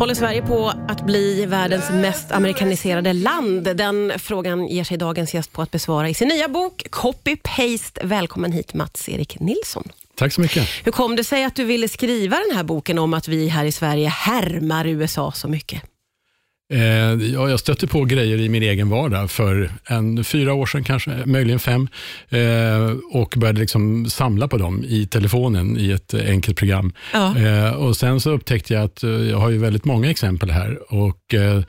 Håller Sverige på att bli världens mest amerikaniserade land? Den frågan ger sig dagens gäst på att besvara i sin nya bok Copy-Paste. Välkommen hit Mats-Erik Nilsson. Tack så mycket. Hur kom det sig att du ville skriva den här boken om att vi här i Sverige härmar USA så mycket? Eh, ja, jag stötte på grejer i min egen vardag för en, fyra år sedan, kanske, möjligen fem, eh, och började liksom samla på dem i telefonen i ett enkelt program. Ja. Eh, och Sen så upptäckte jag att eh, jag har ju väldigt många exempel här och eh,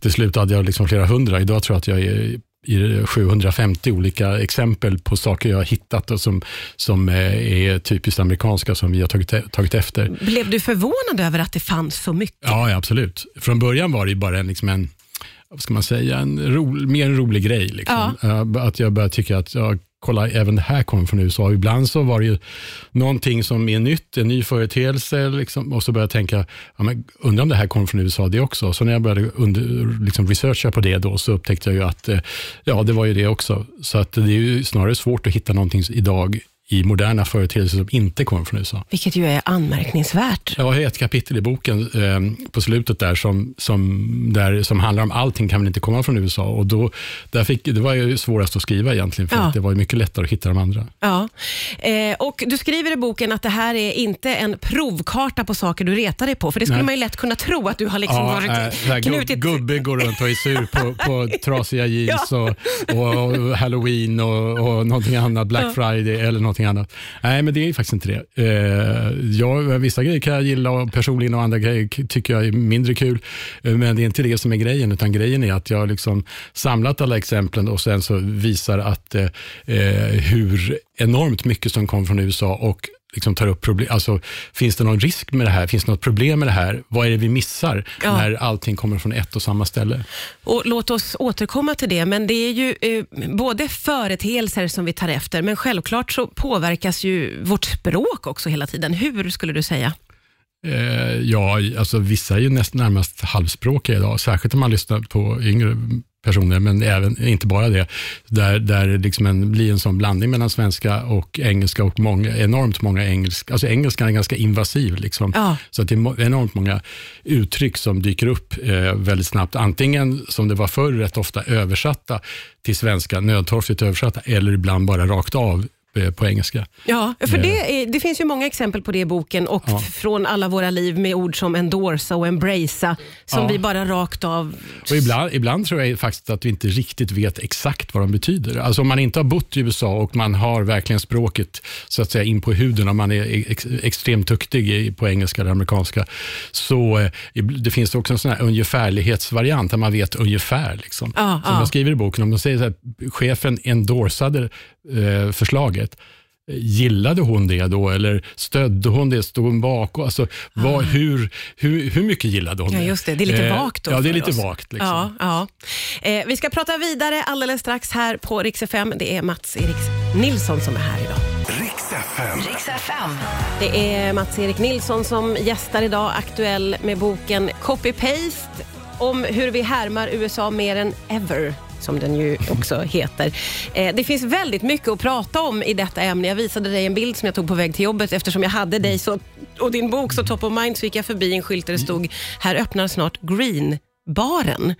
till slut hade jag liksom flera hundra. Idag tror jag att jag är i 750 olika exempel på saker jag har hittat och som, som eh, är typiskt amerikanska som vi har tagit, tagit efter. Blev du förvånad över att det fanns så mycket? Ja, ja, absolut. Från början var det bara en, liksom en vad ska man säga, en ro, mer en rolig grej. Liksom. Uh, att jag började tycka att ja, kolla, även det här kommer från USA. Ibland så var det ju någonting som är nytt, en ny företeelse liksom, och så började jag tänka, ja, men, undrar om det här kommer från USA det också. Så när jag började under, liksom researcha på det då så upptäckte jag ju att eh, ja, det var ju det också. Så att det är ju snarare svårt att hitta någonting idag i moderna företeelser som inte kommer från USA. Vilket ju är anmärkningsvärt. Jag har ett kapitel i boken eh, på slutet där som, som, där som handlar om allting kan väl inte komma från USA. Och då, där fick, det var ju svårast att skriva egentligen, för Ja. det var ju mycket lättare att hitta de andra. Ja. Eh, och Du skriver i boken att det här är inte en provkarta på saker du retar dig på, för det skulle Nej. man ju lätt kunna tro att du har liksom varit så här, gu- knutit... Gubbe går runt och är sur på, på trasiga jeans och, och, och halloween och, och någonting annat, Black Ja. Friday eller någonting annat. Nej, men det är ju faktiskt inte det. Eh, jag, vissa grejer kan jag gilla och personligen och andra grejer tycker jag är mindre kul. Eh, men det är inte det som är grejen, utan grejen är att jag har liksom samlat alla exemplen och sen så visar att eh, eh hur enormt mycket som kom från USA och liksom tar upp problem. Alltså, finns det någon risk med det här? Finns det något problem med det här? Vad är det vi missar Ja. när allting kommer från ett och samma ställe? Och låt oss återkomma till det, men det är ju eh, både företeelser som vi tar efter, men självklart så påverkas ju vårt språk också hela tiden. Hur skulle du säga? Eh, ja, alltså vissa är ju nästan närmast halvspråkiga idag, särskilt om man lyssnar på yngre personer, men även, inte bara det, där, där det liksom en, blir en sån blandning mellan svenska och engelska och många, enormt många engelska, alltså engelskan är ganska invasiv. Liksom. Ja. Så att det är enormt många uttryck som dyker upp eh, väldigt snabbt. Antingen som det var förr, rätt ofta översatta till svenska, nödtorftigt översatta, eller ibland bara rakt av på engelska. Ja, för Eh. det, är, det finns ju många exempel på det i boken och Ja. från alla våra liv med ord som endorsa och embracea som Ja. vi bara rakt av... Och ibland, ibland tror jag faktiskt att vi inte riktigt vet exakt vad de betyder. Alltså om man inte har bott i USA och man har verkligen språket så att säga in på huden, om man är ex, extremt duktig på engelska eller amerikanska, så eh, det finns också en sån här ungefärlighetsvariant där man vet ungefär. Liksom. Ja, Som ja. jag skriver i boken, om de säger så här, chefen endorsade eh, förslaget, Gillade hon det då eller stödde hon det? Stod hon bakom? Alltså, vad, hur, hur, hur mycket gillade hon. Ja, det? just det. Det är lite Eh, vagt då Ja, det är lite oss. vagt. Liksom. Ja, ja. Eh, vi ska prata vidare alldeles strax här på Rix FM. Det är Mats-Erik Nilsson som är här idag. FM. FM. Det är Mats-Erik Nilsson som gästar idag, aktuell med boken Copy-Paste om hur vi härmar USA mer än ever som den ju också heter. Eh, det finns väldigt mycket att prata om i detta ämne. Jag visade dig en bild som jag tog på väg till jobbet eftersom jag hade dig så, och din bok så top of mind så gick jag förbi en skylt där det stod här öppnar snart Green-baren.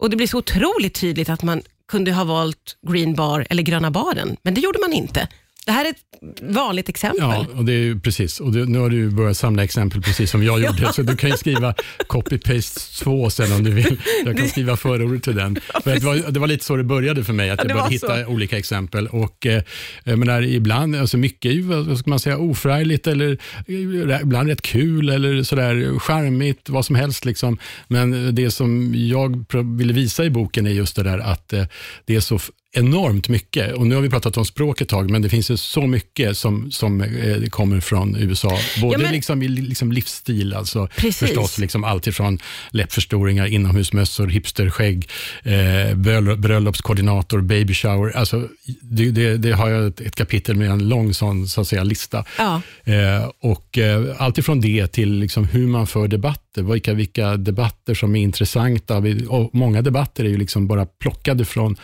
Och det blir så otroligt tydligt att man kunde ha valt Green Bar eller Gröna baren, men det gjorde man inte. Det här är ett vanligt exempel. Ja, och det är ju precis. Och det, nu har du börjat samla exempel precis som jag gjorde, så du kan ju skriva copy-paste 2 sen om du vill. Jag kan skriva förordet till den. Men det, var, det var lite så det började för mig, att Ja, jag började hitta så. olika exempel. Och eh, jag menar, ibland, alltså mycket är ju, vad ska man säga, oförargligt eller eh, ibland rätt kul eller sådär charmigt, vad som helst. Liksom. Men det som jag ville visa i boken är just det där att eh, det är så enormt mycket. Och nu har vi pratat om språk ett tag, men det finns ju så mycket som, som eh, kommer från USA. Både Ja, men- liksom, liksom livsstil, alltså Precis. förstås liksom allt ifrån läppförstoringar, inomhusmössor, hipsterskägg, eh, bröll- bröllopskoordinator, baby shower. Alltså, det, det, det har jag ett, ett kapitel med en lång sån, så att säga, lista. Ja. Eh, och eh, allt ifrån det till liksom hur man för debatter, vilka, vilka debatter som är intressanta. Vi- Och många debatter är ju liksom bara plockade från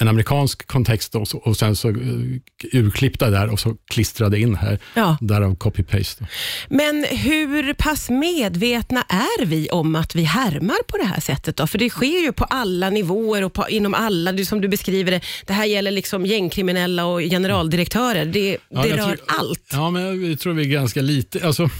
en amerikansk kontext och, och sen så uh, urklippta där och så klistrade in här. Ja. Därav copy-paste. Men hur pass medvetna är vi om att vi härmar på det här sättet? Då? För det sker ju på alla nivåer och på, inom alla, det som du beskriver det. Det här gäller liksom gängkriminella och generaldirektörer. Det, Ja, det rör tror- allt. Ja, men jag tror vi är ganska lite... Alltså,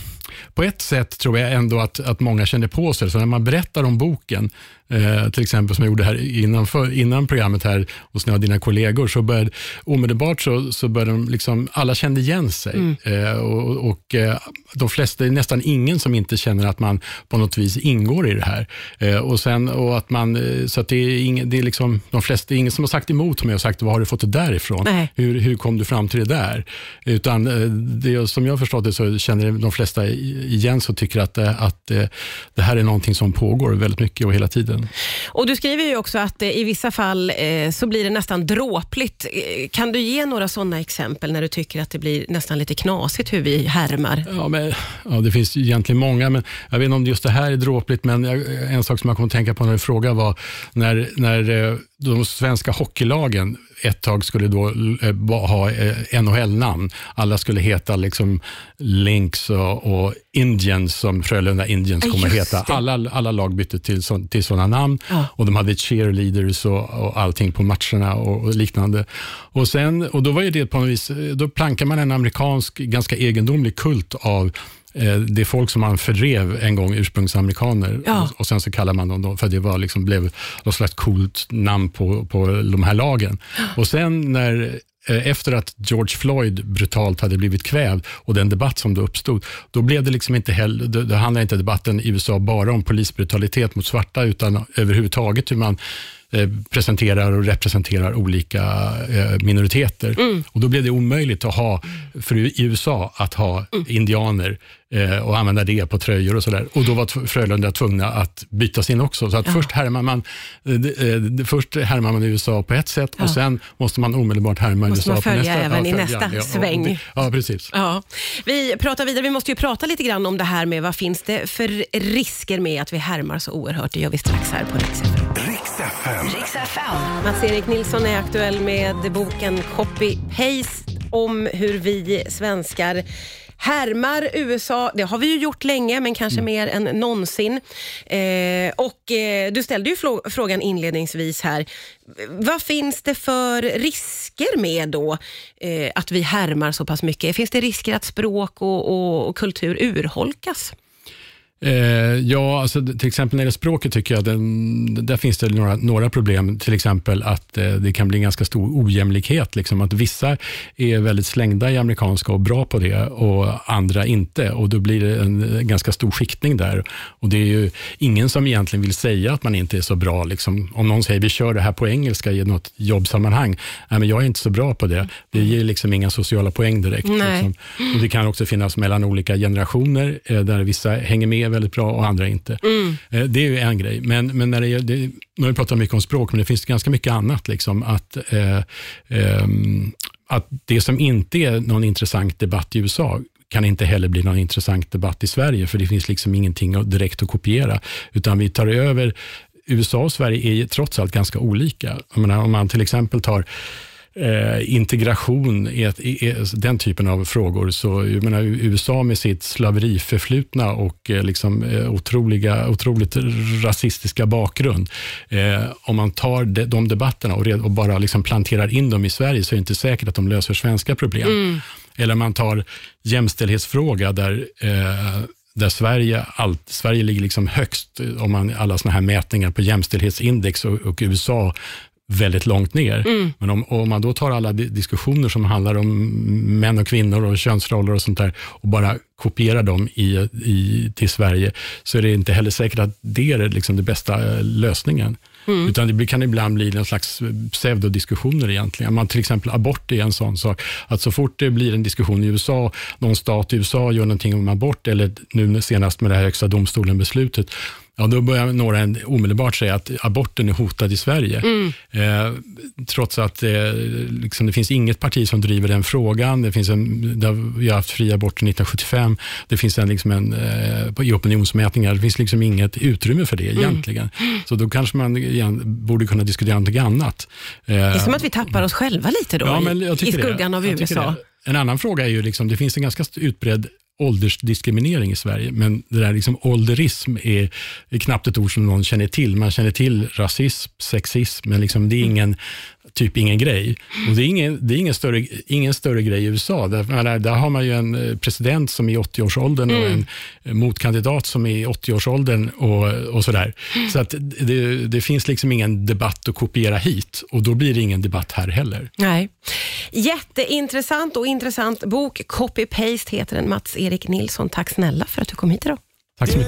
på ett sätt tror jag ändå att, att många kände på sig Så när man berättar om boken, eh, till exempel som jag gjorde här innan, för, innan programmet här hos några av dina kollegor, så började omedelbart så, så började de liksom, alla kände igen sig. Eh, och och eh, de flesta, det är nästan ingen som inte känner att man på något vis ingår i det här. Eh, och sen, och att man, eh, så att det är, ing, det är liksom, de flesta, ingen som har sagt emot mig och sagt, var har du fått det därifrån? Nej. Hur, hur kom du fram till det där? Utan eh, det, som jag har förstått det så känner de flesta igen så tycker att, eh, att eh, det här är någonting som pågår väldigt mycket och hela tiden. Och Du skriver ju också att eh, i vissa fall så blir det nästan dråpligt. Kan du ge några sådana exempel när du tycker att det blir nästan lite knasigt hur vi härmar? Ja, men, ja, det finns egentligen många, men jag vet inte om just det här är dråpligt, men en sak som jag kom att tänka på när du frågade var när, när de svenska hockeylagen ett tag skulle då eh, ha eh, NHL-namn. Alla skulle heta liksom Lynx och, och Indians som Frölunda Indians kommer att heta. Alla, alla lag bytte till, så, till sådana namn Ja. och de hade cheerleaders och, och allting på matcherna och, och liknande. Och, sen, och då var ju det på något vis, då plankar man en amerikansk ganska egendomlig kult av eh, det folk som man fördrev en gång, ursprungsamerikaner. Ja. Och, sen så kallar man dem för det var liksom, blev något slags coolt namn på, på de här lagen. Och sen när eh, efter att George Floyd brutalt hade blivit kvävd och den debatt som då uppstod, då blev det liksom inte heller, då, handlar inte debatten i USA bara om polisbrutalitet mot svarta, utan överhuvudtaget hur man presenterar och representerar olika eh, minoriteter. Och Då blev det omöjligt att ha, för i USA, att ha indianer eh, och använda det på tröjor och sådär. Och då var Frölunda tvungna att byta sin också. Så att först, härmar man, eh, eh, först härmar man i USA på ett sätt och sen måste man omedelbart härma i Måste USA man på följa nästa. även i följa, nästa och sväng. Ja, precis. Ja. Vi pratar vidare. Vi måste ju prata lite grann om det här med vad finns det för risker med att vi härmar så oerhört. Det gör vi strax här på FM. Riks FM. Riks FM. Mats-Erik Nilsson är aktuell med boken Copy-Paste om hur vi svenskar härmar USA. Det har vi ju gjort länge, men kanske mer än någonsin. Eh, och eh, Du ställde ju frå- frågan inledningsvis här. Vad finns det för risker med då eh, att vi härmar så pass mycket? Finns det risker att språk och, och, och kultur urholkas? Eh, ja, alltså, till exempel när det gäller språket tycker jag den, där finns det några, några problem. Till exempel att eh, det kan bli en ganska stor ojämlikhet. Liksom, att vissa är väldigt slängda i amerikanska och bra på det och andra inte. Och Då blir det en ganska stor skiktning där. Och Det är ju ingen som egentligen vill säga att man inte är så bra. Liksom. Om någon säger vi kör det här på engelska i något jobbsammanhang. Nej, men jag är inte så bra på det. Det ger liksom inga sociala poäng direkt. Liksom. Och det kan också finnas mellan olika generationer eh, där vissa hänger med väldigt bra och andra inte. Eh, det är ju en grej. Men, men när det, det, nu har vi pratat mycket om språk, men det finns ganska mycket annat. Liksom, att, eh, ehm, att det som inte är någon intressant debatt i USA kan inte heller bli någon intressant debatt i Sverige, för det finns liksom ingenting direkt att kopiera, utan vi tar över USA och Sverige är trots allt ganska olika. Menar, om man till exempel tar eh, integration, är ett, är, den typen av frågor. Så jag menar, USA med sitt slaveriförflutna och eh, liksom, eh, otroliga, otroligt rasistiska bakgrund. Eh, om man tar de, de debatterna och, red, och bara liksom planterar in dem i Sverige så är det inte säkert att de löser svenska problem. Eller man tar jämställdhetsfråga där eh, där Sverige, allt, Sverige ligger liksom högst eh, om man alla såna här mätningar på jämställdhetsindex och, och USA väldigt långt ner. Men om, om man då tar alla di- diskussioner som handlar om män och kvinnor och könsroller och sånt där och bara kopierar dem i, i, till Sverige så är det inte heller säkert att det är liksom den bästa eh, lösningen. Utan det kan ibland bli en slags pseudodiskussioner egentligen. Man, till exempel abort är en sån sak. Att så fort det blir en diskussion i USA, någon stat i USA gör någonting om abort, eller nu senast med det här högsta domstolen-beslutet, Ja, då börjar några omedelbart säga att aborten är hotad i Sverige. Mm. Eh, trots att eh, liksom, det finns inget parti som driver den frågan. Det finns en, det har, vi har haft fri abort 1975. Det finns en, liksom en, eh, i opinionsmätningar, det finns liksom inget utrymme för det mm. egentligen. Så då kanske man igen, borde kunna diskutera något annat. Eh, det är som att vi tappar oss själva lite då, ja, i, i skuggan det. av USA. En annan fråga är ju, liksom, det finns en ganska utbredd åldersdiskriminering i Sverige, men det där liksom ålderism är, är knappt ett ord som någon känner till. Man känner till rasism, sexism, men liksom det är ingen, typ ingen grej. Och det är ingen, det är ingen, större, ingen större grej i USA. Där, där har man ju en eh, president som är i 80-årsåldern mm. och en motkandidat som är i 80-årsåldern och, och sådär. Så att det, det finns liksom ingen debatt att kopiera hit och då blir det ingen debatt här heller. Nej. Jätteintressant och intressant bok. Copy-paste heter den. Mats-Erik Nilsson, tack snälla för att du kom hit idag. Tack så mycket.